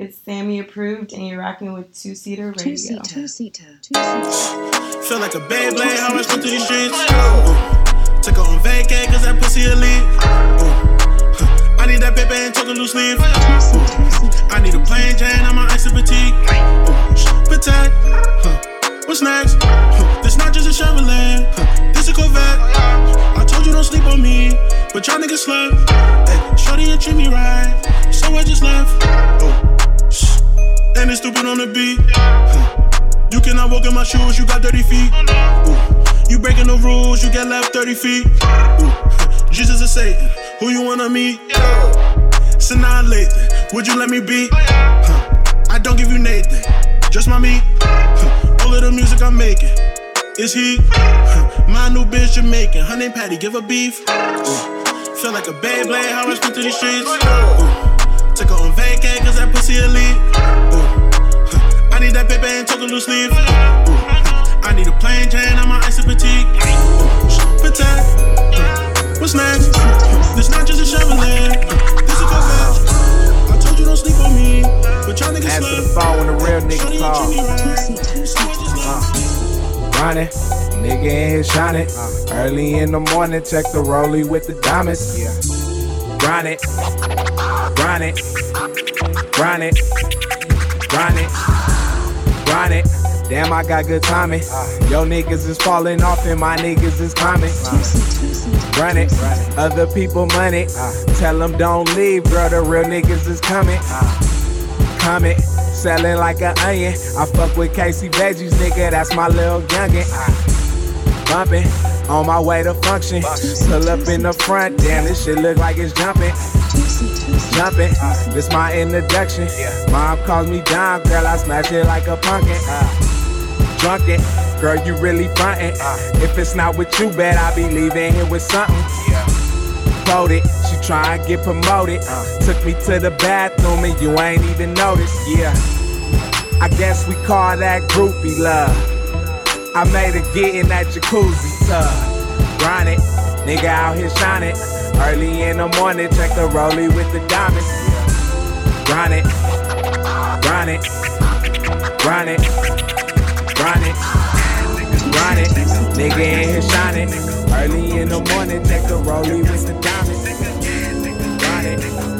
It's Sammy approved, and you're rocking with Two Seater Radio. Two seater. Two seater. Two seater. Feel like a Beyblade, how I spin through these streets. Ooh. Took her on vacay, cause that pussy elite. Ooh. I need that paper and took a loose leaf. Ooh. I need a plain Jane, I'm an ice and petite. Ooh. Protect. Huh. What's next? Huh. This not just a Chevrolet. Huh. This a Corvette. I told you don't sleep on me, but y'all niggas slept. Hey, shorty and treat me right, so I just left. Oh. And it's stupid on the beat. You cannot walk in my shoes, you got dirty feet. Ooh. You breaking the rules, you get left 30 feet. Ooh. Jesus is Satan, who you wanna meet? Sinai Lathan, would you let me be? Huh. I don't give you Nathan, just my meat. Huh. All of the music I'm making is. Huh. My new bitch Jamaican, her name Patty, give her beef. Ooh. Feel like a Beyblade, how I spin through these streets. Ooh. Took her on vacay, cause that pussy elite. Ooh. I need that paper and took a loose leaf. Ooh. I need a plain Jane, I'm an ice and petite. Protect. What's next? This not just a Chevrolet. This a Corvette. I told you don't sleep on me, but y'all niggas Answer the phone when the real nigga call. treat me right. Uh, Ronnie, nigga in here shining. Early in the morning, check the rollie with the diamonds. Yeah. Grind it, grind it, grind it, grind it, grind it. Damn, I got good timing. Yo niggas is falling off and my niggas is. Two. Run it, other people money. Tell them don't leave, girl. The real niggas is coming. Coming, selling like an onion. I fuck with Casey Veggies, nigga. That's my little youngin. Bumping on my way to function. Pull up in the front, damn, this shit look like it's jumping. Jumping, this my introduction. Mom calls me Don, girl. I smash it like a pumpkin. Drunken, girl, you really frontin'. If it's not with you, bet I be leaving here with something. Quoted, she try and get promoted. Took me to the bathroom and you ain't even noticed. Yeah, I guess we call that groupie love. I made her get in that jacuzzi tub. Grind it, nigga out here shining. Early in the morning, check the rollie with the diamonds. Grind it, grind it, grind it, grind it, grind it. Nigga in here shining. Early in the morning, check the rollie with the diamonds. Grind it,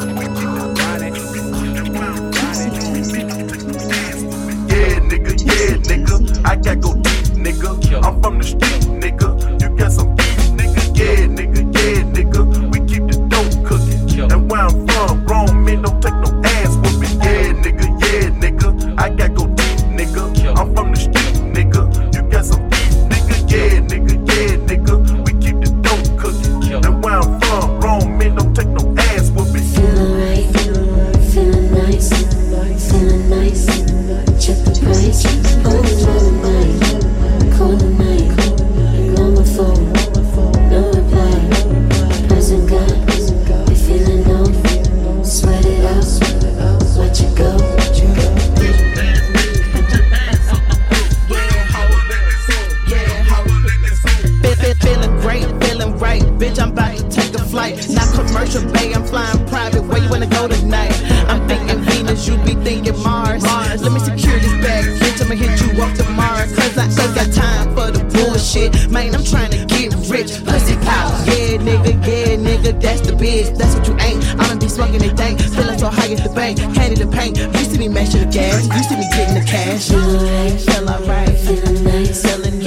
commercial bay, I'm flying private. Where you wanna go tonight? I'm thinking Venus, you be thinking Mars. Let me secure this bag, bitch. I'ma hit you up tomorrow. Cause I ain't got time for the bullshit. Man, I'm trying to get rich. Pussy power. Yeah, nigga, yeah, nigga, that's the biz. That's what you ain't. I'ma be smoking it dank. Feeling so high at the bank. Candy the paint. Used to be mashing the gas. Used to be getting the cash. Feel alright. feeling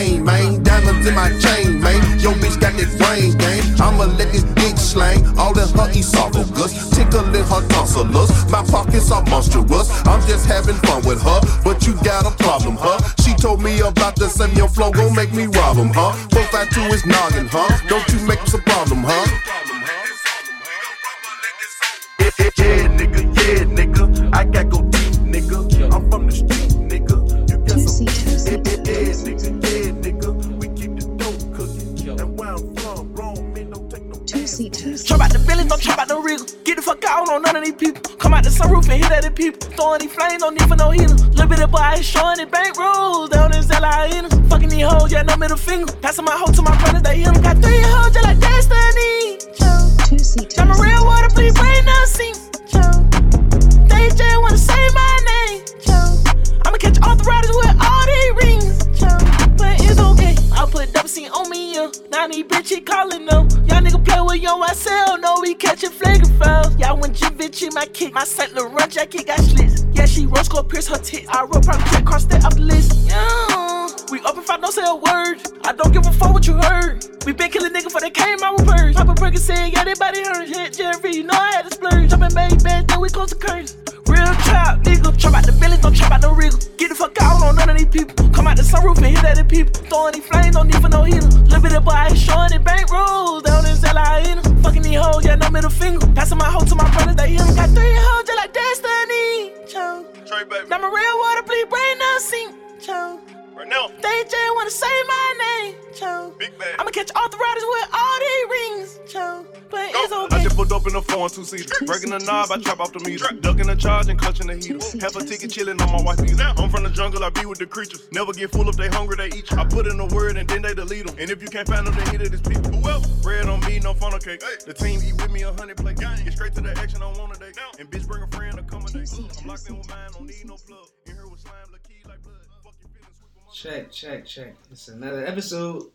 in lane, man. Diamonds in my chain, man. Yo, bitch got that brain game. I'ma let this bitch slang all in her esophagus. Tickling her tonsillas. My pockets are monstrous. I'm just having fun with her, but you got a problem, huh? She told me about the same your flow gon' make me rob 'em, huh? 452 is noggin, huh? Don't you make us a problem, huh? Yeah, yeah, yeah, nigga, yeah, nigga. I got go feelings, don't trap out no wriggle. Get the fuck out on none of these people. Come out the sunroof and hit at the people. Throwing these flames, don't need for no healer. Little bit of boy showing it bank rolls down in Zella Fucking these hoes, yeah, no middle finger. Passing my hoe to my brothers, they hit 'em. Got three hoes just like Destiny. I'm a real water, please brain nothing. Kick, my Saint Laurent jacket got slits. Yeah, she rose score pierce her tits. I wrote private check, cross that off the list. Yeah. We up if I don't say a word. I don't give a fuck what you heard. We been killing niggas before they came out with purge. Papa Burger said, yeah, they body hurt. Hit Jerry, you know I had to splurge. Jumping made bad, then we close the curtains. Real trap, nigga. Trap out the village, don't trap out no wriggle. Get the fuck out on none of these people. Come out the sunroof and hit at the people. Throwing these flames, don't need for no heater. Little bit of boy ain't showing it bank rolls down in Zella Fucking these hoes, yeah, no middle finger. Passing my hoe to my brothers, they hit 'em. Got three hoes just like Destiny. Chow. Trey, baby. I'm a real water, please brain nothing. Chow. Right now. They just wanna say my name. Chow. Big bag. I'ma catch all the riders with all pulled up in a four and two seater. Breaking the knob, I trap off the meter. Ducking the charge and clutching the heater. Half a ticket chilling on my wife either. I'm from the jungle, I be with the creatures. Never get full if they hungry, they eat you. I put in a word and then they delete them. And if you can't find them, they hit it as people. Who else? Bread on me, no funnel cake. The team eat with me a hundred plate. Get straight to the action, I want a day. And bitch, bring a friend, accommodate. I'm locked in with mine, don't need no plug. In here with slime, the key like blood. Fuck your feelings, sweep 'em up. Check, check, check. It's another episode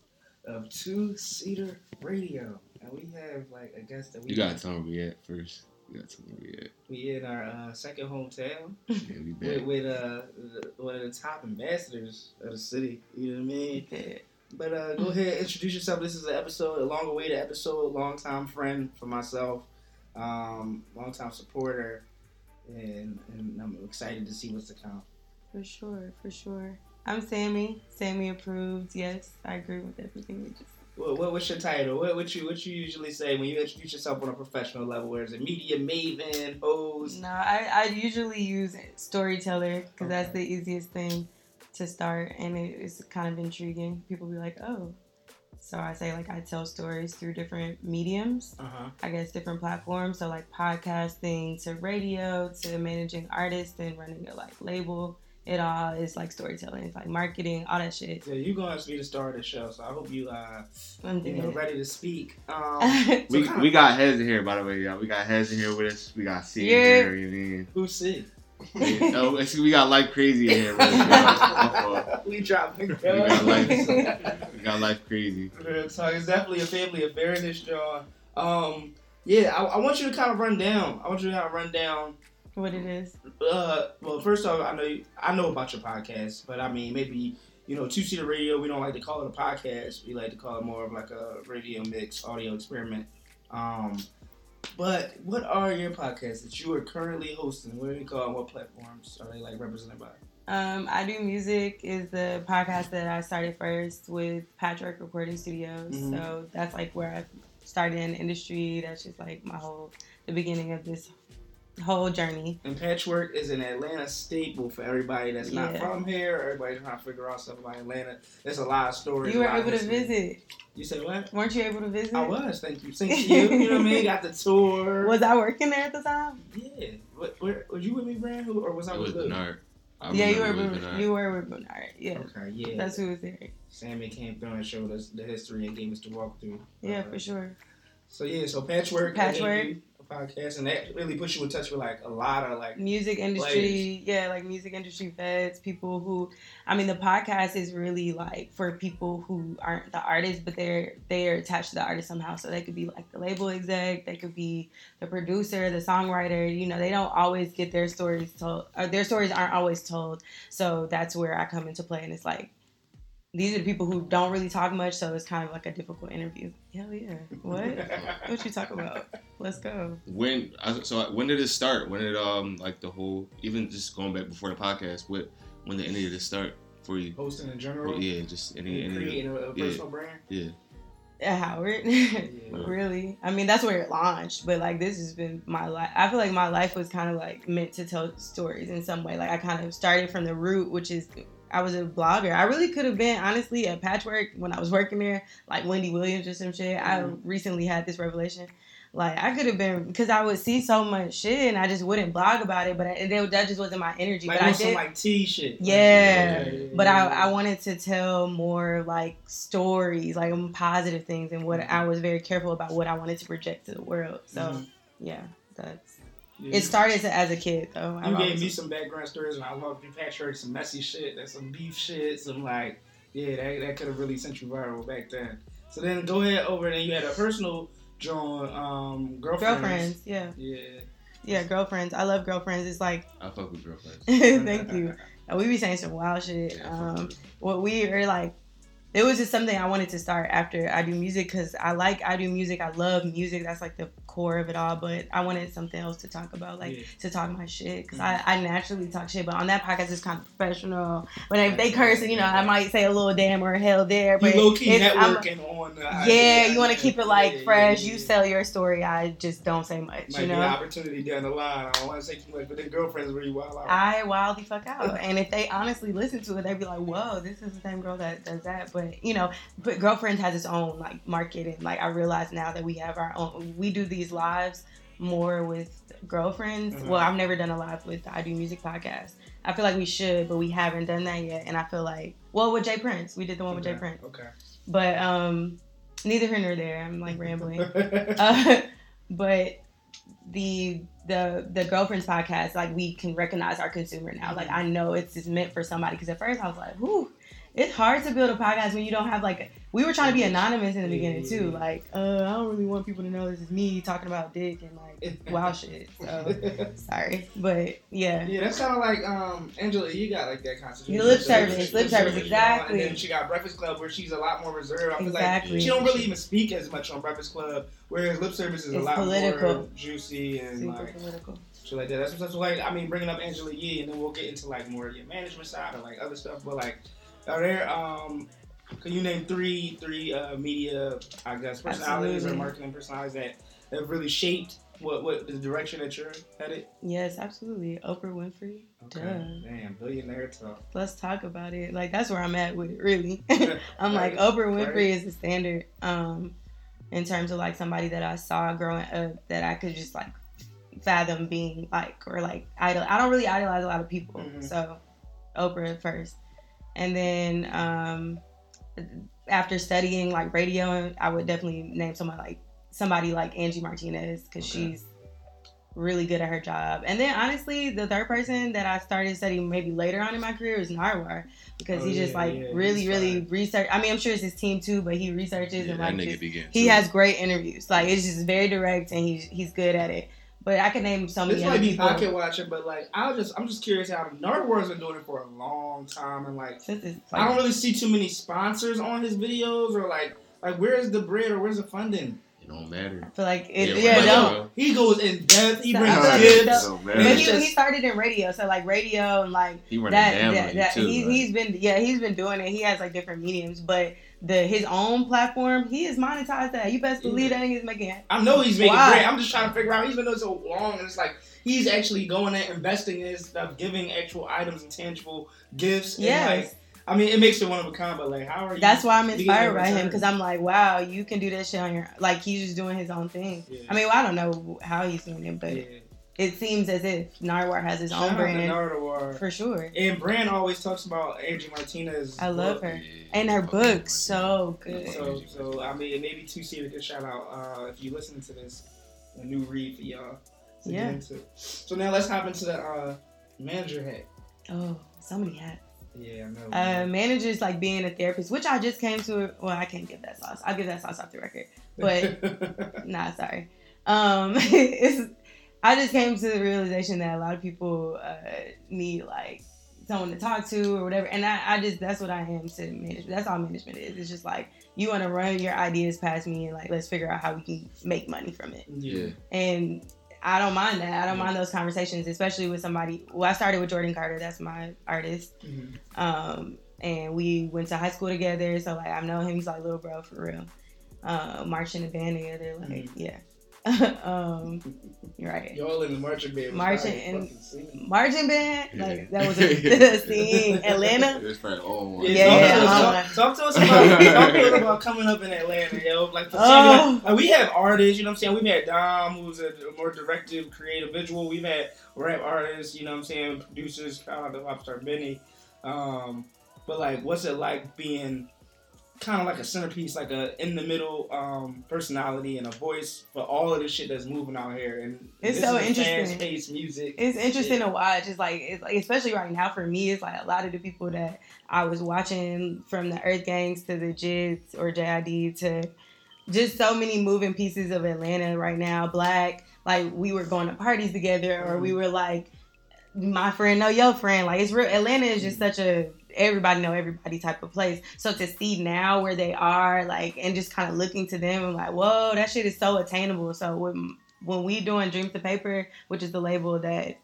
of Two Seater Radio. And we have like a guest that we You gotta tell me where we at first. You gotta tell me where we at. we in our uh, second hometown Yeah, we with, back. with uh the- one of the top ambassadors of the city. You know what I mean? Yeah. But uh, go ahead, introduce yourself. This is an episode, a long awaited episode, long time friend for myself, um, long time supporter, and, and I'm excited to see what's to come. For sure, for sure. I'm Sammy. Sammy approved. Yes, I agree with everything you just What, what what's your title? What what you what you usually say when you introduce yourself on a professional level? Where is it media maven, host? No, I, I usually use storyteller because that's the easiest thing to start, and it is kind of intriguing. People be like, oh. So I say, like, I tell stories through different mediums, Uh huh. I guess different platforms. So, like, podcasting to radio to managing artists and running a like label. It all is like storytelling, it's like marketing, all that shit. Yeah, you going to be the star of the show. So I hope you uh you know ready to speak. Um, We, kinda- we got heads in here, by the way, y'all. We got heads in here with us. We got C in Yeah. here. You mean? who's sick? oh, actually, we got life crazy in here. Bro. My fault. we dropping. We got life. We got life crazy. Real talk. It's definitely a family affair in this John. Um, yeah, I, I want you to kind of run down. I want you to kind of run down. What it is. Uh, well, first off, I know you, I know about your podcast, but I mean, maybe you know, two seater radio. We don't like to call it a podcast. We like to call it more of like a radio mix, audio experiment. Um, but what are your podcasts that you are currently hosting? What are they called? What platforms are they like represented by? Um, I do music is the podcast that I started first with Patchwork Recording Studios. Mhm. So that's like where I started in the industry. That's just like my whole the beginning of this whole journey. And Patchwork is an Atlanta staple for everybody that's not from here. Everybody trying to figure out stuff about Atlanta. There's a lot of stories. You were a lot of able to visit. You said what? Weren't you able to visit? I was. Thank you. Thank you. You know what I mean? Got the tour. Was I working there at the time? Yeah. What, where, was you with me, Brand? Or was I with Lou? Bernard. I yeah, you were. remember it was With, Bernard. you were with Bernard. Yeah, Okay, yeah. that's who was there. Sammy came through and showed us the history and gave us the walkthrough. Yeah, Uh, for sure. So yeah, so Patchwork, Patchwork. Podcast, and that really puts you in touch with like a lot of like. music industry yeah like music industry vets people who i mean the podcast is really like for people who aren't the artists but they're they're attached to the artist somehow so they could be like the label exec they could be the producer the songwriter you know they don't always get their stories told or their stories aren't always told so that's where i come into play and it's like these are the people who don't really talk much so it's kind of like a difficult interview hell yeah what what you talk about let's go When I- so when did it start? When did um like the whole even just going back before the podcast? What when did any of this start for you? Hosting in general. Well, yeah, just any and any creating a, a yeah. personal brand. yeah. at Howard. Yeah. really. I mean, that's where it launched, but like this has been my life. I feel like my life was kind of like meant to tell stories in some way. Like I kind of started from the root, which is I was a blogger. I really could have been honestly at Patchwork when I was working there, like Wendy Williams or some shit. I Mhm. recently had this revelation. Like I could have been because I would see so much shit and I just wouldn't blog about it, but I, that, that just wasn't my energy. Like but I on some like T shit. yeah, Yeah, yeah, but. I, I wanted to tell more like stories, like um, positive things, and what I was very careful about what I wanted to project to the world. So Mhm. yeah, that's Yeah. it. Started to, as a kid though. You I've gave always- me some background stories, and I love you patched some messy shit, that's some beef shit, some like, yeah, that, that could have really sent you viral back then. So then go ahead over, and you had a personal joint, um, girlfriends. girlfriends. Yeah, Yeah. yeah, girlfriends. I love girlfriends. It's like I fuck with girlfriends. thank you. We be saying some wild shit. Yeah, Um, what we are like it was just something I wanted to start after I do music because I like I do music. I love music. That's like the core of it all. But I wanted something else to talk about, like Yeah. to talk my shit because Mhm. I, I naturally talk shit. But on that podcast, it's kind of professional. But if they curse, you know, I might say a little damn or hell there. But You low key it's- I'm- networking on the. yeah, you want to keep it like Yeah, fresh. yeah, You sell your story. I just don't say much. Might you know. opportunity down the line. I don't want to say too much, but then girlfriends really wild out. I wild the fuck out. And if they honestly listen to it, they'd be like, whoa, this is the same girl that does that. But, you know, but Girlfriends has its own, like, market. And, like, I realize now that we have our own, we do these lives more with girlfriends. Mhm. Well, I've never done a live with the I Do Music podcast. I feel like we should, but we haven't done that yet. And I feel like, well, with Jay Prince, we did the one with Jay Okay, Prince. Okay. But, um, neither here nor there. I'm, like, rambling. Uh, but the the the girlfriends podcast like we can recognize our consumer now like i know it's just meant for somebody because at first i was like whoo it's hard to build a podcast when you don't have like we were trying to be anonymous in the beginning too like uh i don't really want people to know this is me talking about dick and like wild shit so sorry but yeah Yeah, that sounded like um Angela. You got like that concept. The lip service, lip service, you know, exactly. And then she got Breakfast Club where she's a lot more reserved. I feel Exactly. like she don't really even speak as much on Breakfast Club, whereas lip service is a It's lot political. more juicy and super like political shit like that. That's that's like I mean bringing up Angela Yee, and then we'll get into like more of your management side and like other stuff. But like, are there um? Can you name three three uh, media I guess personalities Absolutely. or marketing personalities that have really shaped what what the direction that you're headed? yes absolutely oprah winfrey Okay, Duh. damn, billionaire talk. let's talk about it. Like that's where I'm at with it, really. I'm like Oprah Winfrey right. is the standard. Um, in terms of like somebody that I saw growing up that I could just like fathom being like or like idol. I don't really idolize a lot of people, Mhm. so Oprah first, and then um, after studying like radio, I would definitely name someone like somebody like Angie Martinez because Okay. she's really good at her job. And then honestly, the third person that I started studying maybe later on in my career is Nardwuar because Oh, he just yeah, like yeah, really, really research. I mean, I'm sure it's his team too, but he researches Yeah, and like just- he has great interviews. Like it's just very direct and he's he's good at it. But I can name so many This might be people. pocket watching, but like I just I'm just curious how Nardwuar's been doing it for a long time, and like I don't really see too many sponsors on his videos, or like like where's the bread or where's the funding? It don't matter. I feel like it, Yeah, yeah, right. don't. He goes in depth. He So- brings I feel like gifts. it's But he, he started in radio, so like radio and like He running that, down that, on you that too. he, like, he's been yeah he's been doing it. He has like different mediums, but the his own platform he has monetized that. You best believe that nigga's making I know he's making Why? great. I'm just trying to figure out. He's been doing it so long, and it's like he's actually going and investing in his stuff, giving actual items and tangible gifts. And like, I mean, it makes you one of a kind, but like, how are you? That's why I'm inspired by him because I'm like, wow, you can do that shit on your like he's just doing his own thing. Yeah. I mean, well, I don't know how he's doing it, but Yeah. it seems as if Nardwuar has his Shout own brand Nardwuar. for sure. And Brand always talks about Angie Martinez. I love book. her. yeah, And her fuck book so good. So, so I mean, maybe two seed a good shout out uh, if you listen to this, a new read for y'all. to get Yeah. into. So now let's hop into the uh, manager hat. Oh, so many hats. Yeah, I know. Uh, managers like being a therapist, which I just came to. Well, I can't give that sauce. I'll give that sauce off the record. But nah, sorry. Um, it's I just came to the realization that a lot of people uh, need like someone to talk to or whatever, and I, I just that's what I am to management. That's all management is. It's just like you want to run your ideas past me and like let's figure out how we can make money from it. yeah. And I don't mind that. I don't mind those conversations, especially with somebody. Well, I started with Jordan Carter. That's my artist. Mhm. Um, and we went to high school together. So like I've known him. He's like little bro for real. Uh, marching the band together. Like Mhm. yeah. um, you're right. Y'all in the marching band. was Marching probably and- fucking. Marching band, Yeah. like that was a scene. Atlanta. It's probably all one. Yeah, talk, to us, talk, talk to us about talk to us about coming up in Atlanta, yo. Like, for Oh. like, we have artists, you know what I'm saying. We've had Dom, who's a more directive, creative visual. We've had rap artists, you know what I'm saying, producers, kind of like the pop star Benny. Um, but like, what's it like being kind of like a centerpiece, like a in the middle um, personality and a voice for all of this shit that's moving out here? And It's this so interesting. Fast-paced music. It's interesting shit. to watch. It's like, it's like, especially right now for me, it's like a lot of the people that I was watching from the Earth Gangs to the Jids or JID to just so many moving pieces of Atlanta right now. Black, like we were going to parties together, or we were like my friend know your friend. Like it's real. Atlanta is just such a everybody know everybody type of place. So to see now where they are, like, and just kind of looking to them, and like, whoa, that shit is so attainable. So when when we doing Dreams to Paper, which is the label that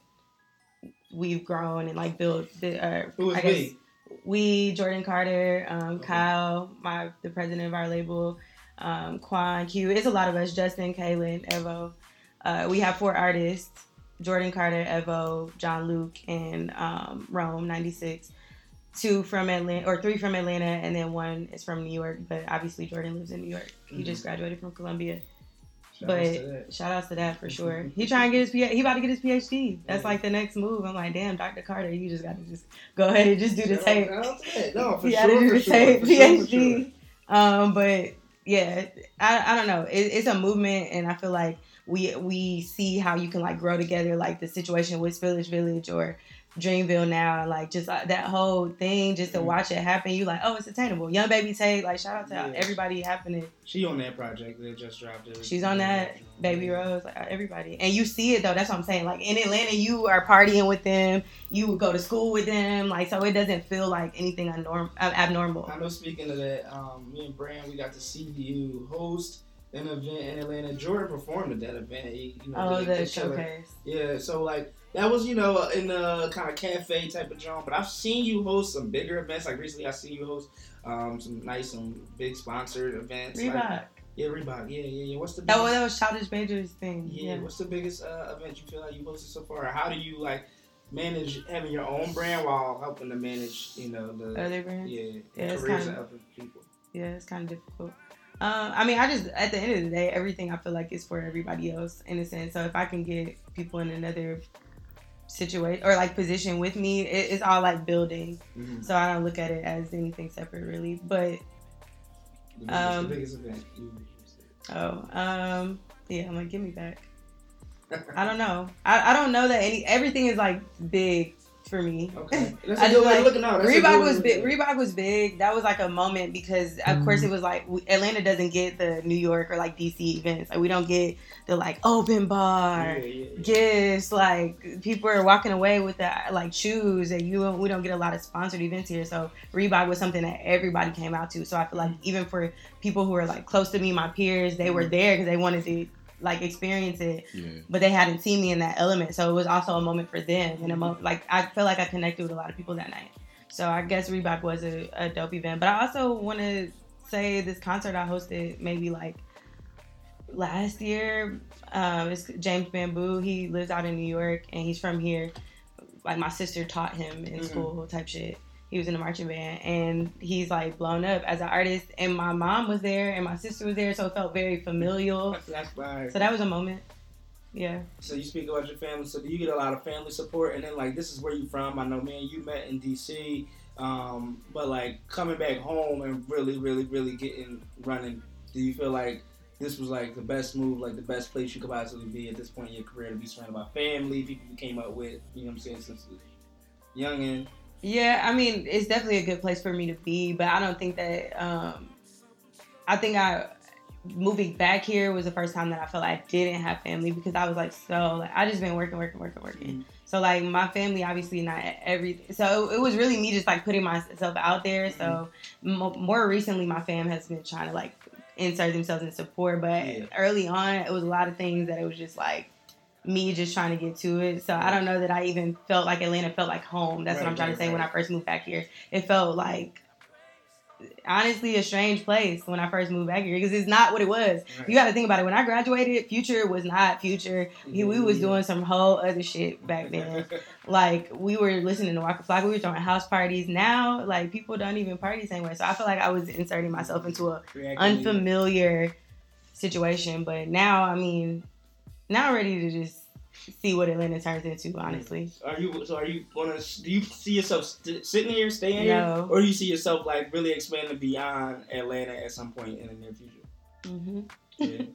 we've grown and like built, the, uh, Who is I guess we? we Jordan Carter, um, Okay. Kyle, my the president of our label, um, Quan Q. It's a lot of us. Justin, Kaylin, Evo. Uh, we have four artists: Jordan Carter, Evo, John Luke, and um, Rome '96. Two from Atlanta, or three from Atlanta, and then one is from New York. But obviously, Jordan lives in New York. He Mhm. just graduated from Columbia. Shout But shout outs to that for sure. He trying to get his PhD. he about to get his PhD. That's like the next move. I'm like, damn, Dr. Carter, you just got to just go ahead and just do the tape. shout out to that. No, for He sure, had to do the sure, tape, for sure, PhD. sure. Um, but yeah, I, I don't know. It, it's a movement, and I feel like we we see how you can like grow together, like the situation with Spillage Village or Dreamville now, and like just uh, that whole thing, just to Mhm. watch it happen. You like, oh, it's attainable. Young Baby Tate, like shout out to Yeah. everybody happening. She on that project that just dropped. It. She's on that Baby Rose, like everybody, and you see it though. That's what I'm saying. Like in Atlanta, you are partying with them, you go to school with them, like so it doesn't feel like anything abnorm- uh, abnormal. I know. Speaking of that, um, me and Brand, we got to see you host an event in Atlanta. Jordan performed at that event. He, you know, Oh, the showcase. Yeah, so like that was you know in the kind of cafe type of joint. But I've seen you host some bigger events. Like recently, I seen you host um, some nice, some big sponsored events. like- yeah, Reebok. Yeah, yeah, yeah. What's the That biggest, was, that was Childish Major's thing. yeah, Yeah. What's the biggest uh, event you feel like you hosted so far? How do you like manage having your own brand while helping to manage you know the Other brands? yeah, Yeah, careers kinda- of other people. Yeah, it's kind of difficult. Um, I mean, I just at the end of the day, everything I feel like is for everybody else in a sense. So if I can get people in another situation or like position with me, it, it's all like building. Mhm. So I don't look at it as anything separate really. But Um, the biggest event. Oh, um, yeah, I'm like, give me back. I don't know. I, I don't know that any everything is like big for me. Okay, that's a good way like looking out. That's Reebok was big. Reebok was big. That was like a moment because of mm-hmm. course it was like Atlanta doesn't get the New York or like DC events. Like we don't get the like open bar Yeah, yeah, yeah. gifts. Like people are walking away with the like shoes and you we don't get a lot of sponsored events here. So Reebok was something that everybody came out to. So I feel like mm-hmm. even for people who are like close to me, my peers, they were mm-hmm. there because they wanted to like experience it Yeah. but they hadn't seen me in that element. So it was also a moment for them and a moment like I felt like I connected with a lot of people that night. So I guess Reebok was a, a dope event. But I also want to say this concert I hosted maybe like last year. Um, it's James Bamboo. He lives out in New York and he's from here. Like my sister taught him in Mhm. school type shit. He was in a marching band and he's like blown up as an artist. And my mom was there and my sister was there, so it felt very familial. That's, that's fire. So that was a moment. Yeah. So you speak about your family. So do you get a lot of family support? And then like, this is where you from. I know, man, you met in D.C. Um, but like coming back home and really, really, really getting running. Do you feel like this was like the best move, like the best place you could possibly be at this point in your career to be surrounded by family, people you came up with? You know what I'm saying? Since youngin. Yeah, I mean, it's definitely a good place for me to be, but I don't think that. Um, I think I moving back here was the first time that I felt like I didn't have family because I was like so like I just been working, working, working, working. Mhm. So like my family, obviously not every. So it was really me just like putting myself out there. So mo more recently, my fam has been trying to like insert themselves in support, but Yeah. early on, it was a lot of things that it was just like me just trying to get to it. So I don't know that I even felt like Atlanta felt like home. That's what I'm trying right, to say when I first moved back here. It felt like honestly a strange place when I first moved back here because it's not what it was. Right. You got to think about it. When I graduated, Future was not Future. He, we was mm-hmm. doing some whole other shit back then. like we were listening to Waka Flocka. We were throwing house parties. Now, like people don't even party the same way. So I feel like I was inserting myself into a unfamiliar situation. But now, I mean, now I'm ready to just see what Atlanta turns into. Honestly, Are you so? Are you gonna? Do you see yourself st- sitting here, staying No. here, or do you see yourself like really expanding beyond Atlanta at some point in the near future? hmm Yeah.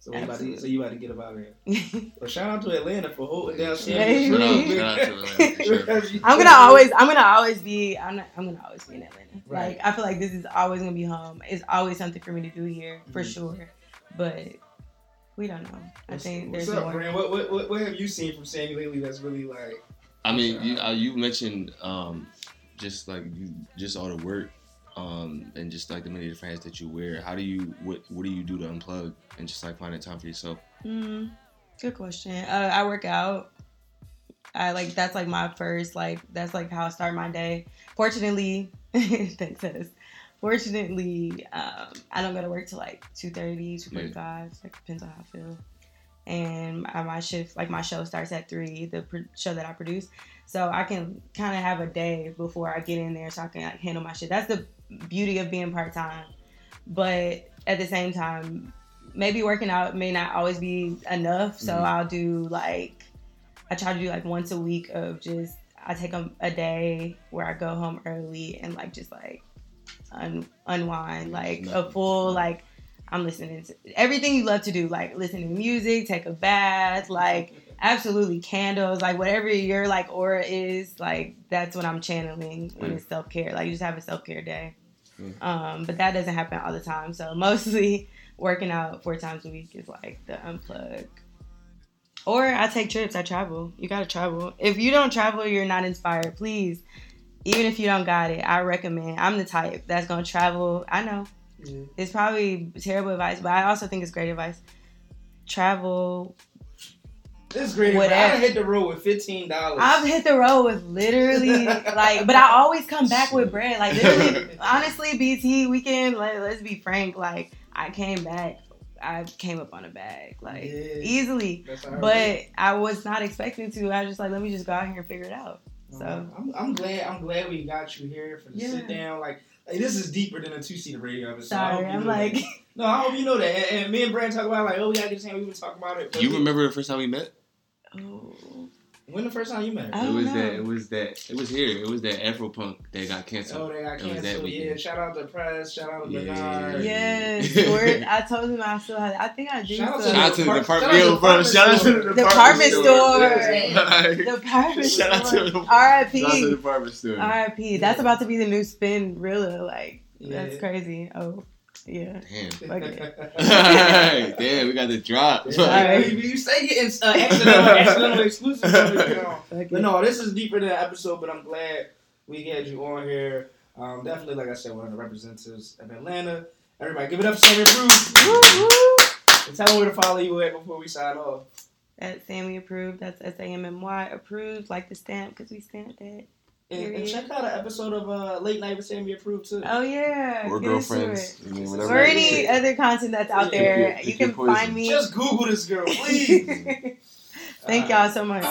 So you, about to, so you about to get up out of here. Well, shout out to Atlanta for holding down Maybe. San Shout out- to Atlanta, I'm gonna always, I'm gonna always be, I'm, not, I'm gonna always be in Atlanta. Right. Like I feel like this is always gonna be home. It's always something for me to do here for Mhm. sure. But we don't know. I What's, think what's there's up, more. Brand? What, what what what have you seen from Sammy lately that's really like? I mean, you uh, you mentioned um, just like you just all the work um, and just like the many different hats that you wear. How do you what what do you do to unplug and just like find that time for yourself? Mm, good question. Uh, I work out. I like that's like my first like that's like how I start my day. Fortunately, thanks sis. Fortunately, um, I don't go to work till like 2.30, 2.45. Like depends on how I feel. And my, my shift, like my show starts at three. The pro- show that I produce, so I can kind of have a day before I get in there, so I can like handle my shit. That's the beauty of being part time. But at the same time, maybe working out may not always be enough. So Mhm. I'll do like I try to do like once a week of just I take a, a day where I go home early and like just like un, unwind like a full like I'm listening to everything you love to do like listening to music, take a bath, like absolutely candles, like whatever your like aura is, like that's what I'm channeling when Mm. it's self care. Like you just have a self care day. Mm. Um, but that doesn't happen all the time. So mostly working out four times a week is like the unplug. Or I take trips. I travel. You gotta travel. If you don't travel, you're not inspired. Please, even if you don't got it, I recommend. I'm the type that's gonna travel. I know Yeah. it's probably terrible advice, but I also think it's great advice. Travel. It's great. Whatever. I done hit the road with fifteen dollars. I've hit the road with literally like, but I always come back with bread. Like literally, honestly, BT weekend. Like, let's be frank. Like I came back, I came up on a bag like Yeah. easily, but I was not expecting to. I was just like, let me just go out here and figure it out. Roll. So uh-huh. I'm, I'm glad. I'm glad we got you here for the Yeah. sit down. Like, like, this is deeper than a two seater radio episode. I sorry, hope you I'm know like, that. no, I hope you know that. And, and me and Brad talk about like, oh, we gotta get this. hand. We've been talking about it. You remember the first time we met? oh, when the first time you met her? I it was know. that. It was that. It was here. It was that Afro punk that got canceled. Oh, they got It that canceled. Yeah, weekend. shout out to Press. Shout out to Yeah. Bernard. yes, Yeah. Word, I told him I still had. I think I do. Shout out to Shout out to the department. to Yo, bro, shout out to the department department store. store. The department Shout out to store. the- Shout out to the department store. R.I.P. That's about to be the new spin. Really, like that's crazy. Oh, yeah. Damn. Okay. Damn, we got the drop. Sorry. you, you stay getting uh, accidental, accidental exclusive. on this channel. Fuck But no, this is deeper than an episode, but I'm glad we had you on here. Um, definitely, like I said, one of the representatives of Atlanta. Everybody, give it up for Sammy Approved. Woo, woo. And tell them where to follow you at before we sign off. That's Sammy approved. That's S A M M Y approved. Like the stamp because we stamped it. And, and check out an episode of uh, Late Night with Sammy Approved, too. Oh yeah. Or get into girlfriends. I mean, Or whatever. any other content that's out If there. you're- You if you're can poison. find me. Just Google this girl, please. Thank All right. y'all so much.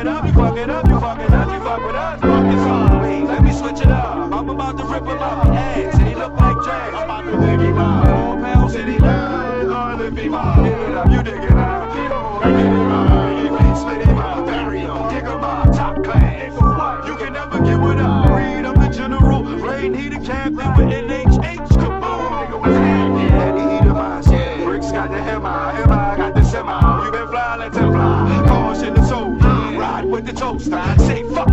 It up. You fuck it up, you fuck it up, you fuck with us. Fuck it up. Wait, let me switch it up. I'm about to rip him the ass. And he look like Drake. I'm about to dig him out. Four pounds city line. On the beam out. Get it up, you dig it. Get on, get it out. He split him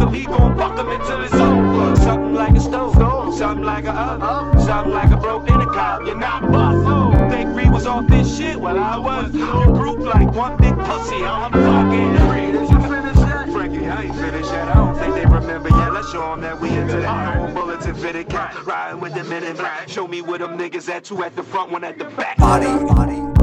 him, he gon' fuck him until it's over. Something like a stove. Something like a oven. Something like a broke intercom. You're not buffalo. Think Reed was off this shit? Well, I was. You group like one big pussy. I'm fucking Reed. Did you finish that? Frankie, I ain't finished yet. I don't think they remember yet. Let's show them that we into that. No bullets and fitted cat. Riding with the men in black. Show me where them niggas at. Two at the front, one at the back. Body, body.